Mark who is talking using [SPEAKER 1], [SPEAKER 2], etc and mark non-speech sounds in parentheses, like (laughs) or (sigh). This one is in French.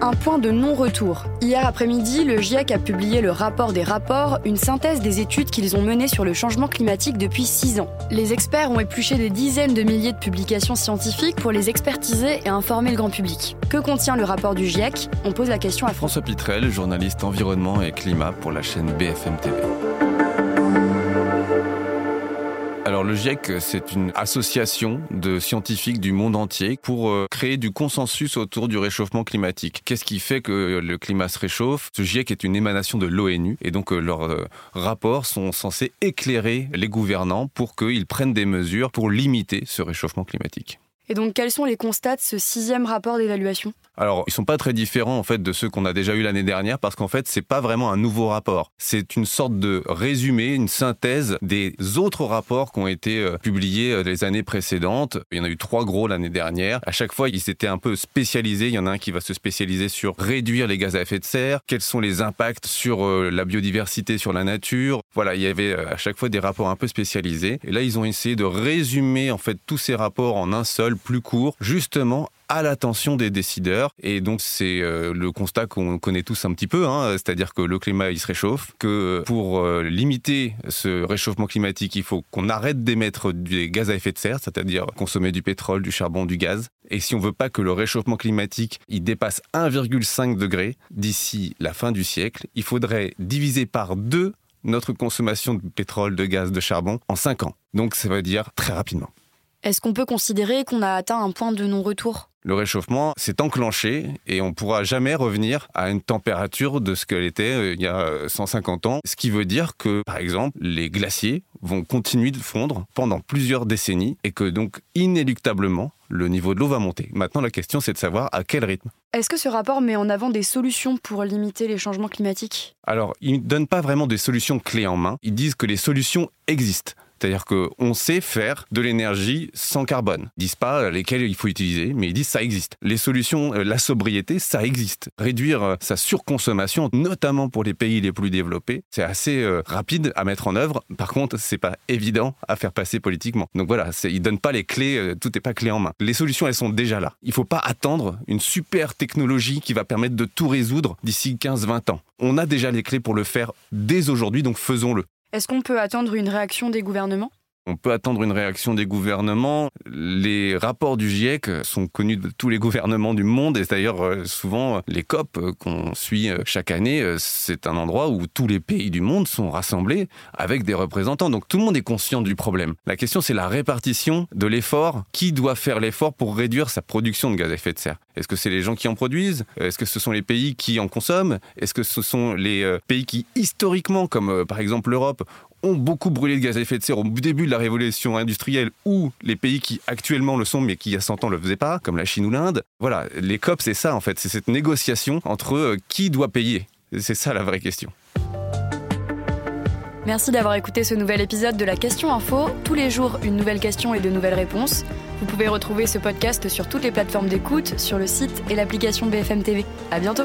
[SPEAKER 1] un point de non-retour. Hier après-midi, le GIEC a publié le rapport des rapports, une synthèse des études qu'ils ont menées sur le changement climatique depuis six ans. Les experts ont épluché des dizaines de milliers de publications scientifiques pour les expertiser et informer le grand public. Que contient le rapport du GIEC On pose la question à
[SPEAKER 2] François Pitrel, journaliste environnement et climat pour la chaîne BFM TV. Alors le GIEC, c'est une association de scientifiques du monde entier pour euh, créer du consensus autour du réchauffement climatique. Qu'est-ce qui fait que le climat se réchauffe? Ce GIEC est une émanation de l'ONU et donc euh, leurs euh, rapports sont censés éclairer les gouvernants pour qu'ils prennent des mesures pour limiter ce réchauffement climatique.
[SPEAKER 1] Et donc quels sont les constats de ce sixième rapport d'évaluation?
[SPEAKER 2] Alors, ils sont pas très différents en fait de ceux qu'on a déjà eu l'année dernière parce qu'en fait, c'est pas vraiment un nouveau rapport. C'est une sorte de résumé, une synthèse des autres rapports qui ont été euh, publiés euh, les années précédentes. Il y en a eu trois gros l'année dernière. À chaque fois, ils s'étaient un peu spécialisés. Il y en a un qui va se spécialiser sur réduire les gaz à effet de serre, quels sont les impacts sur euh, la biodiversité, sur la nature. Voilà, il y avait à chaque fois des rapports un peu spécialisés. Et là, ils ont essayé de résumer en fait tous ces rapports en un seul, plus court, justement à l'attention des décideurs. Et donc c'est euh, le constat qu'on connaît tous un petit peu, hein, c'est-à-dire que le climat il se réchauffe, que pour euh, limiter ce réchauffement climatique, il faut qu'on arrête d'émettre des gaz à effet de serre, c'est-à-dire consommer du pétrole, du charbon, du gaz. Et si on veut pas que le réchauffement climatique il dépasse 1,5 degré d'ici la fin du siècle, il faudrait diviser par deux notre consommation de pétrole, de gaz, de charbon en 5 ans. Donc ça veut dire très rapidement.
[SPEAKER 1] Est-ce qu'on peut considérer qu'on a atteint un point de non-retour?
[SPEAKER 2] Le réchauffement s'est enclenché et on ne pourra jamais revenir à une température de ce qu'elle était euh, il y a 150 ans. Ce qui veut dire que, par exemple, les glaciers vont continuer de fondre pendant plusieurs décennies et que donc inéluctablement, le niveau de l'eau va monter. Maintenant, la question, c'est de savoir à quel rythme.
[SPEAKER 1] Est-ce que ce rapport met en avant des solutions pour limiter les changements climatiques?
[SPEAKER 2] Alors, il ne donne pas vraiment des solutions clés en main. Ils disent que les solutions existent. C'est-à-dire qu'on sait faire de l'énergie sans carbone. Ils disent pas lesquelles il faut utiliser, mais ils disent ça existe. Les solutions, euh, la sobriété, ça existe. Réduire euh, sa surconsommation, notamment pour les pays les plus développés, c'est assez euh, rapide à mettre en œuvre. Par contre, c'est pas évident à faire passer politiquement. Donc voilà, ils donnent pas les clés, tout n'est pas clé en main. Les solutions, elles sont déjà là. Il faut pas attendre une super technologie qui va permettre de tout résoudre d'ici 15-20 ans. On a déjà les clés pour le faire dès aujourd'hui, donc faisons-le.
[SPEAKER 1] Est-ce qu'on peut attendre une réaction des gouvernements?
[SPEAKER 2] On peut attendre une réaction des gouvernements. Les rapports du GIEC sont connus de tous les (laughs) gouvernements du monde et d'ailleurs euh, souvent les COP euh, qu'on suit euh, chaque année, c'est un endroit où tous les pays du monde sont rassemblés avec des représentants. Donc tout le monde est conscient du problème. La question c'est la répartition de l'effort. Qui doit faire l'effort pour réduire sa production de gaz à effet de serre? Est-ce que c'est les gens qui en produisent? Est-ce que ce sont les pays qui en consomment? Est-ce que ce sont les pays qui historiquement, comme par exemple l'Europe, ont beaucoup brûlé de gaz à effet de serre au début de révolution industrielle ou les pays qui actuellement le sont mais qui il y a 100 ans le faisaient pas, comme la Chine ou l'Inde. Voilà, les COP c'est ça en fait, c'est cette négociation entre euh, qui doit payer. C'est ça la vraie question.
[SPEAKER 1] Merci d'avoir écouté ce nouvel épisode de la Question Info. Tous les jours, une nouvelle question et de nouvelles réponses. Vous pouvez retrouver ce podcast sur toutes les plateformes d'écoute, sur le site et l'application BFM TV. À bientôt!